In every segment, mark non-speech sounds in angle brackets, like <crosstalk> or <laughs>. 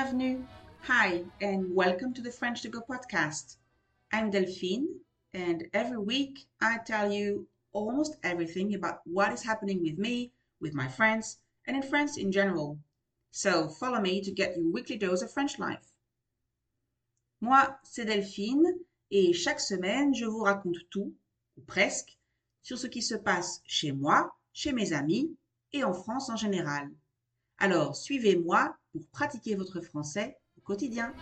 Bienvenue. Hi and welcome to the French to Go podcast. I'm Delphine and every week I tell you almost everything about what is happening with me, with my friends, and in France in general. So follow me to get your weekly dose of French life. Moi, c'est Delphine et chaque semaine, je vous raconte tout, ou presque, sur ce qui se passe chez moi, chez mes amis et en France en général. Alors, suivez-moi pour pratiquer votre français au quotidien.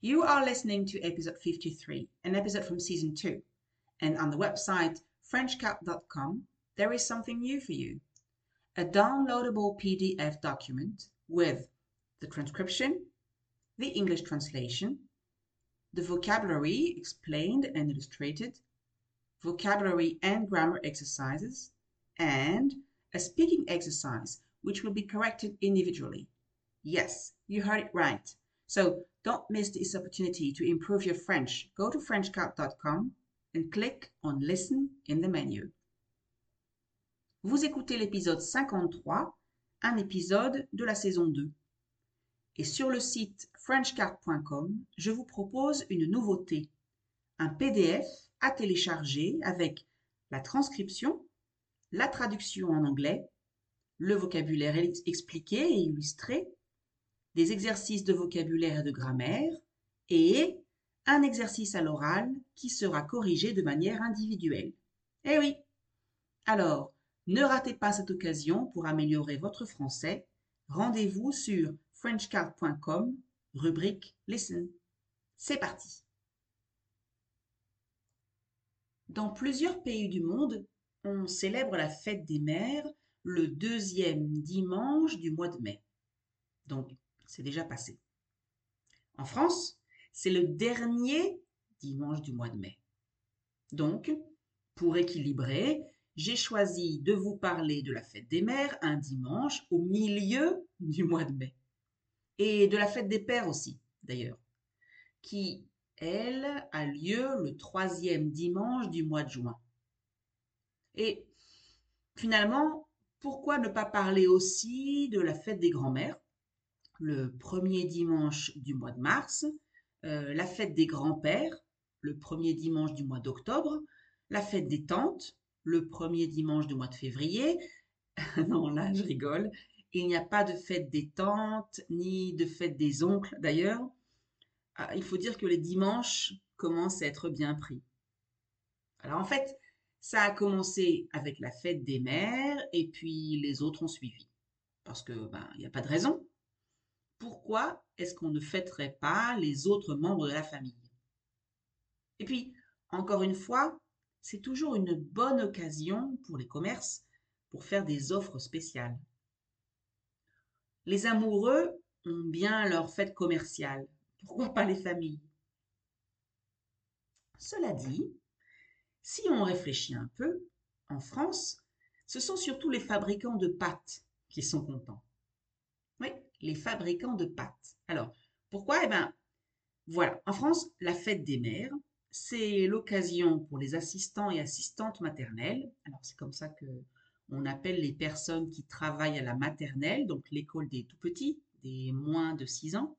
You are listening to episode 53, an episode from season 2. And on the website FrenchCap.com, there is something new for you a downloadable PDF document with the transcription, the English translation, the vocabulary explained and illustrated, vocabulary and grammar exercises, and a speaking exercise which will be corrected individually. Yes, you heard it right. So don't miss this opportunity to improve your French. Go to FrenchCap.com and click on Listen in the menu. Vous écoutez l'épisode 53, un épisode de la saison 2. Et sur le site frenchcard.com, je vous propose une nouveauté, un PDF à télécharger avec la transcription, la traduction en anglais, le vocabulaire expliqué et illustré, des exercices de vocabulaire et de grammaire, et un exercice à l'oral qui sera corrigé de manière individuelle. Eh oui Alors, ne ratez pas cette occasion pour améliorer votre français. Rendez-vous sur frenchcard.com, rubrique Listen. C'est parti. Dans plusieurs pays du monde, on célèbre la fête des mères le deuxième dimanche du mois de mai. Donc, c'est déjà passé. En France, c'est le dernier dimanche du mois de mai. Donc, pour équilibrer, j'ai choisi de vous parler de la fête des mères un dimanche au milieu du mois de mai et de la fête des pères aussi, d'ailleurs, qui, elle, a lieu le troisième dimanche du mois de juin. Et finalement, pourquoi ne pas parler aussi de la fête des grands-mères, le premier dimanche du mois de mars, euh, la fête des grands-pères, le premier dimanche du mois d'octobre, la fête des tantes, le premier dimanche du mois de février. <laughs> non, là, je rigole. Il n'y a pas de fête des tantes, ni de fête des oncles d'ailleurs. Ah, il faut dire que les dimanches commencent à être bien pris. Alors en fait, ça a commencé avec la fête des mères et puis les autres ont suivi. Parce que ben, il n'y a pas de raison. Pourquoi est-ce qu'on ne fêterait pas les autres membres de la famille? Et puis, encore une fois, c'est toujours une bonne occasion pour les commerces pour faire des offres spéciales. Les amoureux ont bien leur fête commerciale. Pourquoi pas les familles? Cela dit, si on réfléchit un peu, en France, ce sont surtout les fabricants de pâtes qui sont contents. Oui, les fabricants de pâtes. Alors, pourquoi? Eh bien, voilà, en France, la fête des mères, c'est l'occasion pour les assistants et assistantes maternelles, alors c'est comme ça que on appelle les personnes qui travaillent à la maternelle, donc l'école des tout petits, des moins de 6 ans.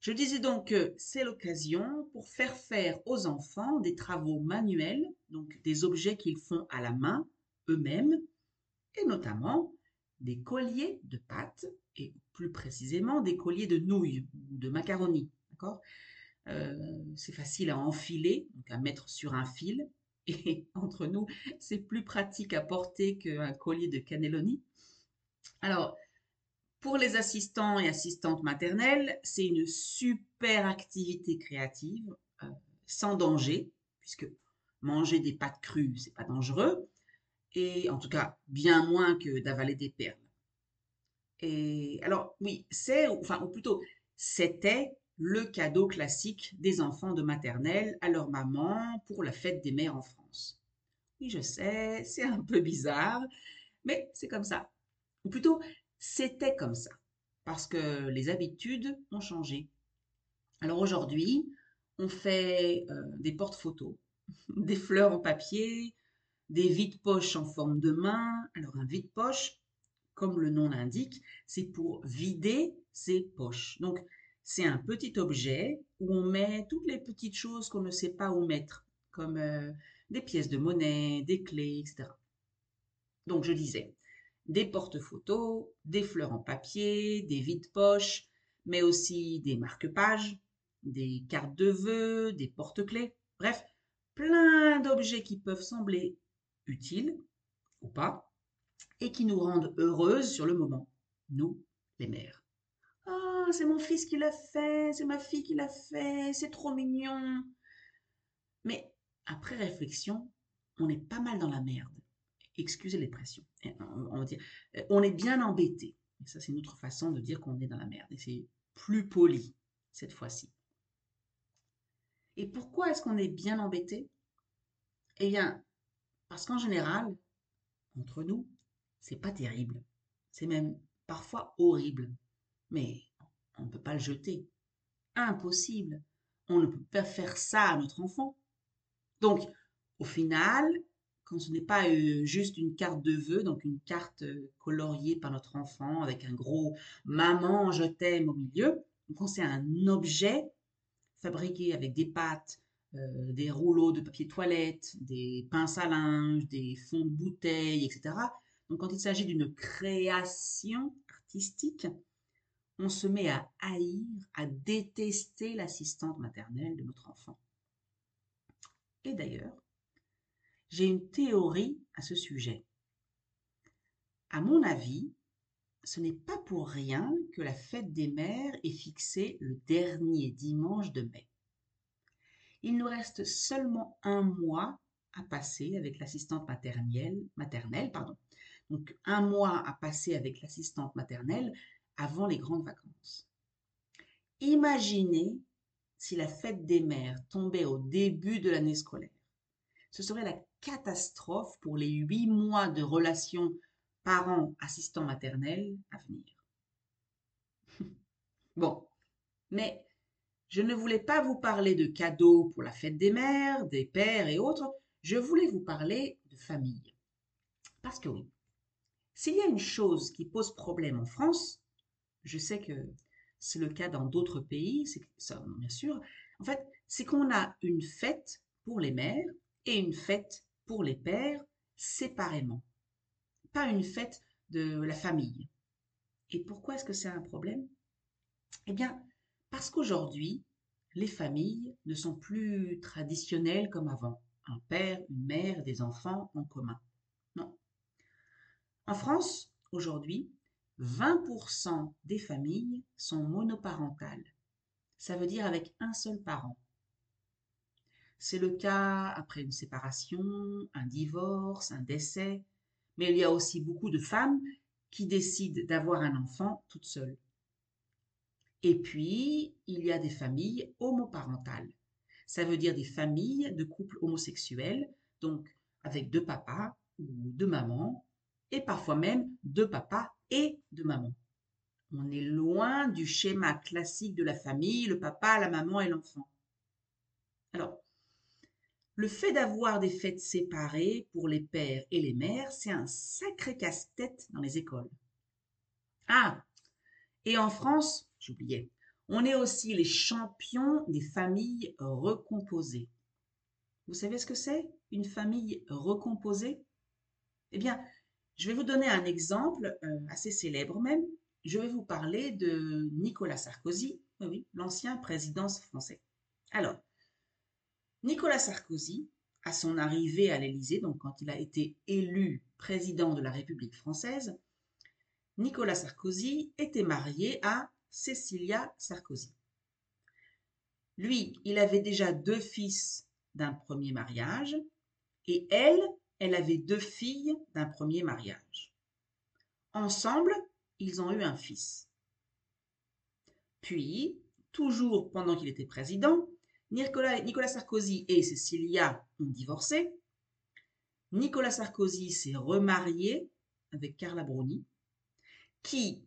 Je disais donc que c'est l'occasion pour faire faire aux enfants des travaux manuels, donc des objets qu'ils font à la main eux-mêmes, et notamment des colliers de pâtes, et plus précisément des colliers de nouilles ou de macaroni. D'accord? Euh, C'est facile à enfiler, donc à mettre sur un fil, et <laughs> entre nous, c'est plus pratique à porter qu'un collier de cannelloni. Alors, pour les assistants et assistantes maternelles, c'est une super activité créative, euh, sans danger, puisque manger des pâtes crues, c'est pas dangereux, et en tout cas bien moins que d'avaler des perles. Et alors, oui, c'est, enfin, ou plutôt, c'était le cadeau classique des enfants de maternelle à leur maman pour la fête des mères en France. Oui, je sais, c'est un peu bizarre, mais c'est comme ça. Ou plutôt, c'était comme ça, parce que les habitudes ont changé. Alors aujourd'hui, on fait euh, des porte-photos <laughs> des fleurs en papier, des vides-poches en forme de main. Alors un vide-poche, comme le nom l'indique, c'est pour vider ses poches. Donc c'est un petit objet où on met toutes les petites choses qu'on ne sait pas où mettre, comme euh, des pièces de monnaie, des clés, etc. Donc je disais, des porte-photos, des fleurs en papier, des vides-poches, mais aussi des marque-pages, des cartes de vœux, des porte-clés, bref, plein d'objets qui peuvent sembler utiles ou pas, et qui nous rendent heureuses sur le moment, nous, les mères. C'est mon fils qui l'a fait, c'est ma fille qui l'a fait, c'est trop mignon. Mais après réflexion, on est pas mal dans la merde. Excusez l'expression. On, va dire, euh, on est bien embêté. Ça, c'est une autre façon de dire qu'on est dans la merde. Et c'est plus poli cette fois-ci. Et pourquoi est-ce qu'on est bien embêté? Eh bien, parce qu'en général, entre nous, c'est pas terrible. C'est même parfois horrible. Mais on ne peut pas le jeter. Impossible. On ne peut pas faire ça à notre enfant. Donc, au final, quand ce n'est pas euh, juste une carte de vœux, donc une carte euh, coloriée par notre enfant avec un gros maman, je t'aime au milieu, quand c'est un objet fabriqué avec des pâtes, euh, des rouleaux de papier toilette, des pinces à linge, des fonds de bouteilles, etc. Donc quand il s'agit d'une création artistique, on se met à haïr, à détester l'assistante maternelle de notre enfant. Et d'ailleurs, j'ai une théorie à ce sujet. À mon avis, ce n'est pas pour rien que la fête des mères est fixée le dernier dimanche de mai. Il nous reste seulement un mois à passer avec l'assistante maternelle, maternelle pardon. donc un mois à passer avec l'assistante maternelle avant les grandes vacances. Imaginez si la fête des mères tombait au début de l'année scolaire. Ce serait la catastrophe pour les huit mois de relation parents-assistants maternels à venir. <laughs> bon, mais je ne voulais pas vous parler de cadeaux pour la fête des mères, des pères et autres, je voulais vous parler de famille. Parce que oui, s'il y a une chose qui pose problème en France, je sais que c'est le cas dans d'autres pays, ça bien sûr, en fait, c'est qu'on a une fête pour les mères et une fête pour les pères séparément pas une fête de la famille. Et pourquoi est-ce que c'est un problème? Eh bien, parce qu'aujourd'hui, les familles ne sont plus traditionnelles comme avant. Un père, une mère, des enfants en commun. Non. En France, aujourd'hui, 20% des familles sont monoparentales. Ça veut dire avec un seul parent. C'est le cas après une séparation, un divorce, un décès, mais il y a aussi beaucoup de femmes qui décident d'avoir un enfant toutes seules. Et puis, il y a des familles homoparentales. Ça veut dire des familles de couples homosexuels, donc avec deux papas ou deux mamans, et parfois même deux papas et deux mamans. On est loin du schéma classique de la famille, le papa, la maman et l'enfant. Alors, le fait d'avoir des fêtes séparées pour les pères et les mères, c'est un sacré casse-tête dans les écoles. Ah, et en France, j'oubliais, on est aussi les champions des familles recomposées. Vous savez ce que c'est, une famille recomposée? Eh bien, je vais vous donner un exemple euh, assez célèbre même. Je vais vous parler de Nicolas Sarkozy, oui, l'ancien président français. Alors, Nicolas Sarkozy, à son arrivée à l'Élysée, donc quand il a été élu président de la République française, Nicolas Sarkozy était marié à Cécilia Sarkozy. Lui, il avait déjà deux fils d'un premier mariage et elle, elle avait deux filles d'un premier mariage. Ensemble, ils ont eu un fils. Puis, toujours pendant qu'il était président, Nicolas, Sarkozy et Cécilia ont divorcé. Nicolas Sarkozy s'est remarié avec Carla Bruni, qui,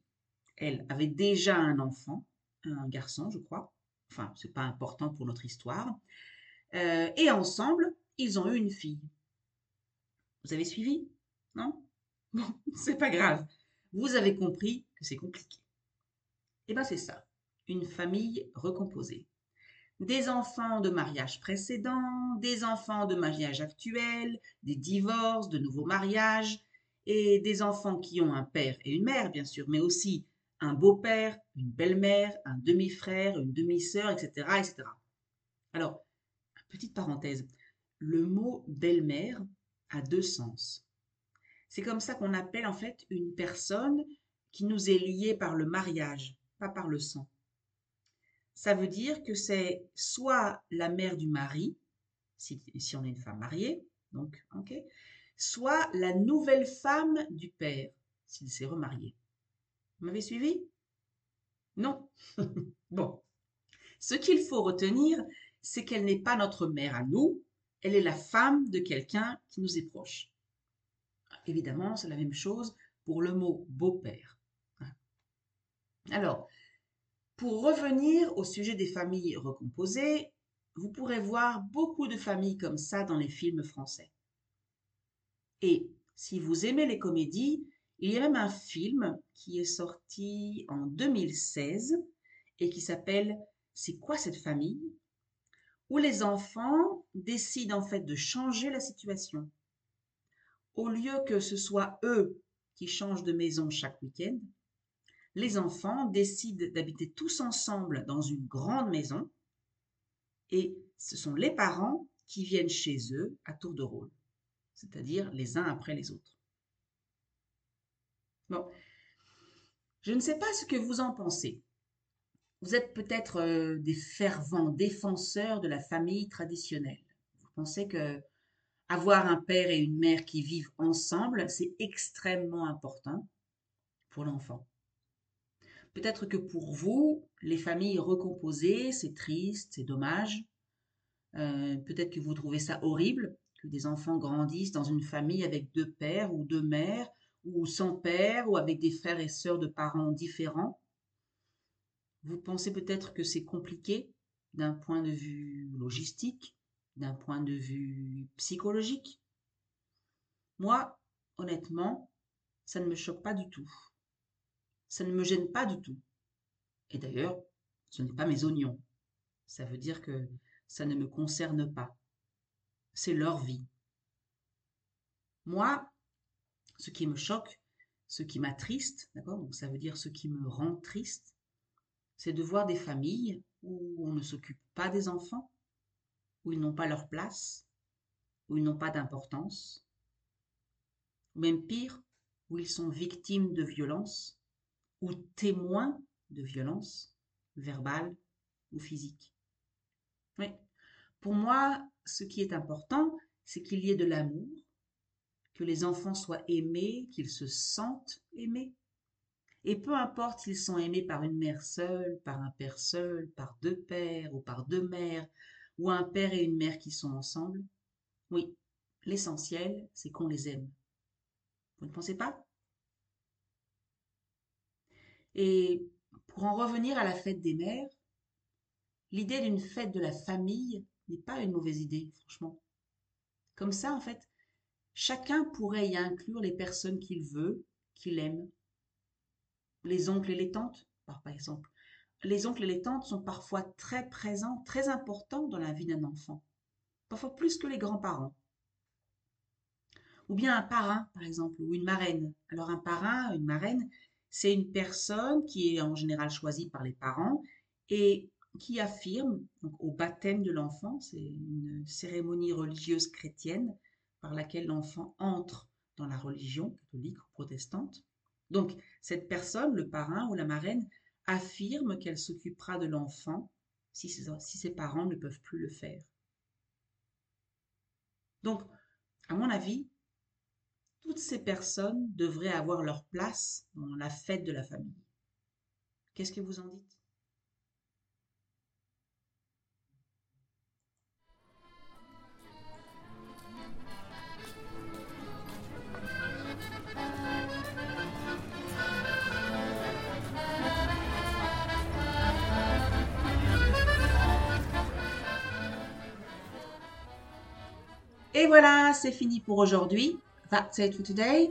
elle, avait déjà un enfant, un garçon, je crois. Enfin, c'est pas important pour notre histoire. Euh, et ensemble, ils ont eu une fille. Vous avez suivi Non? Bon, <laughs> c'est pas grave. Vous avez compris que c'est compliqué. Eh bien, c'est ça. Une famille recomposée. Des enfants de mariage précédent, des enfants de mariage actuel, des divorces, de nouveaux mariages, et des enfants qui ont un père et une mère, bien sûr, mais aussi un beau-père, une belle-mère, un demi-frère, une demi-sœur, etc., etc. Alors, petite parenthèse, le mot belle-mère a deux sens. C'est comme ça qu'on appelle en fait une personne qui nous est liée par le mariage, pas par le sang. Ça veut dire que c'est soit la mère du mari, si, on est une femme mariée, donc, soit la nouvelle femme du père, s'il s'est remarié. Vous m'avez suivi? Non <laughs> Bon. Ce qu'il faut retenir, c'est qu'elle n'est pas notre mère à nous, elle est la femme de quelqu'un qui nous est proche. Évidemment, c'est la même chose pour le mot beau-père. Alors, pour revenir au sujet des familles recomposées, vous pourrez voir beaucoup de familles comme ça dans les films français. Et si vous aimez les comédies, il y a même un film qui est sorti en 2016 et qui s'appelle C'est quoi cette famille? Où les enfants décident en fait de changer la situation. Au lieu que ce soit eux qui changent de maison chaque week-end, les enfants décident d'habiter tous ensemble dans une grande maison et ce sont les parents qui viennent chez eux à tour de rôle c'est-à-dire les uns après les autres. Bon, je ne sais pas ce que vous en pensez. Vous êtes peut-être euh, des fervents défenseurs de la famille traditionnelle. Vous pensez que avoir un père et une mère qui vivent ensemble, c'est extrêmement important pour l'enfant. Peut-être que pour vous, les familles recomposées, c'est triste, c'est dommage. Euh, peut-être que vous trouvez ça horrible des enfants grandissent dans une famille avec deux pères ou deux mères, ou sans père, ou avec des frères et sœurs de parents différents. Vous pensez peut-être que c'est compliqué d'un point de vue logistique, d'un point de vue psychologique? Moi, honnêtement, ça ne me choque pas du tout. Ça ne me gêne pas du tout. Et d'ailleurs, ce n'est pas mes oignons. Ça veut dire que ça ne me concerne pas c'est leur vie. Moi, ce qui me choque, ce qui m'attriste, d'accord? Donc ça veut dire ce qui me rend triste, c'est de voir des familles où on ne s'occupe pas des enfants, où ils n'ont pas leur place, où ils n'ont pas d'importance, ou même pire, où ils sont victimes de violences ou témoins de violences verbales ou physiques. Oui. Pour moi, ce qui est important, c'est qu'il y ait de l'amour, que les enfants soient aimés, qu'ils se sentent aimés. Et peu importe s'ils sont aimés par une mère seule, par un père seul, par deux pères ou par deux mères, ou un père et une mère qui sont ensemble, oui, l'essentiel, c'est qu'on les aime. Vous ne pensez pas? Et pour en revenir à la fête des mères, l'idée d'une fête de la famille n'est pas une mauvaise idée, franchement. Comme ça, en fait, chacun pourrait y inclure les personnes qu'il veut, qu'il aime. Les oncles et les tantes, par exemple. Les oncles et les tantes sont parfois très présents, très importants dans la vie d'un enfant. Parfois plus que les grands-parents. Ou bien un parrain, par exemple, ou une marraine. Alors un parrain, une marraine, c'est une personne qui est en général choisie par les parents et qui affirme, au baptême de l'enfant, c'est une cérémonie religieuse chrétienne par laquelle l'enfant entre dans la religion catholique ou protestante. Donc, cette personne, le parrain ou la marraine, affirme qu'elle s'occupera de l'enfant si ses parents ne peuvent plus le faire. Donc, à mon avis, toutes ces personnes devraient avoir leur place dans la fête de la famille. Qu'est-ce que vous en dites? Et voilà, c'est fini pour aujourd'hui. That's it for today.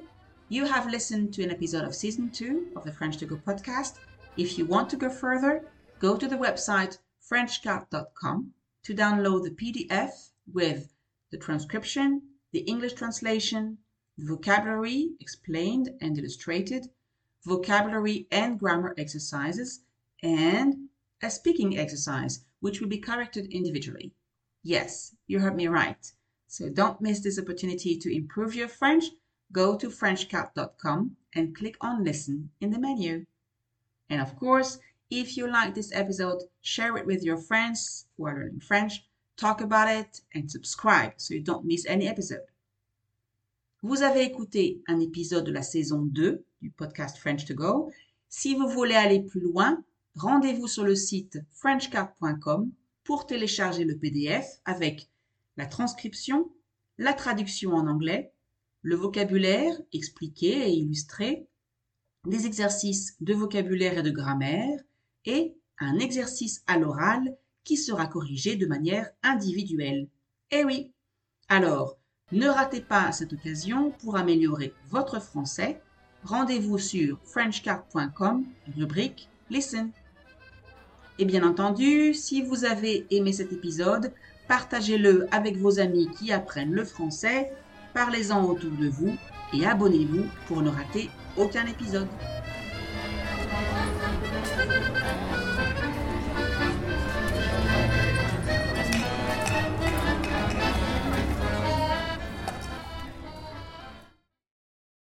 You have listened to an episode of season two of the French to Go podcast. If you want to go further, go to the website frenchcart.com to download the PDF with the transcription, the English translation, vocabulary explained and illustrated, vocabulary and grammar exercises, and a speaking exercise, which will be corrected individually. Yes, you heard me right. So don't miss this opportunity to improve your French. Go to FrenchCat.com and click on Listen in the menu. And of course, if you like this episode, share it with your friends who are learning French, talk about it, and subscribe so you don't miss any episode. Vous avez écouté un épisode de la saison 2 du podcast French to Go. Si vous voulez aller plus loin, rendez-vous sur le site frenchcard.com pour télécharger le PDF avec la transcription, la traduction en anglais, le vocabulaire expliqué et illustré, des exercices de vocabulaire et de grammaire et un exercice à l'oral qui sera corrigé de manière individuelle. Eh oui Alors, ne ratez pas cette occasion pour améliorer votre français. Rendez-vous sur frenchcard.com, rubrique Listen. Et bien entendu, si vous avez aimé cet épisode, partagez-le avec vos amis qui apprennent le français, parlez-en autour de vous et abonnez-vous pour ne rater aucun épisode.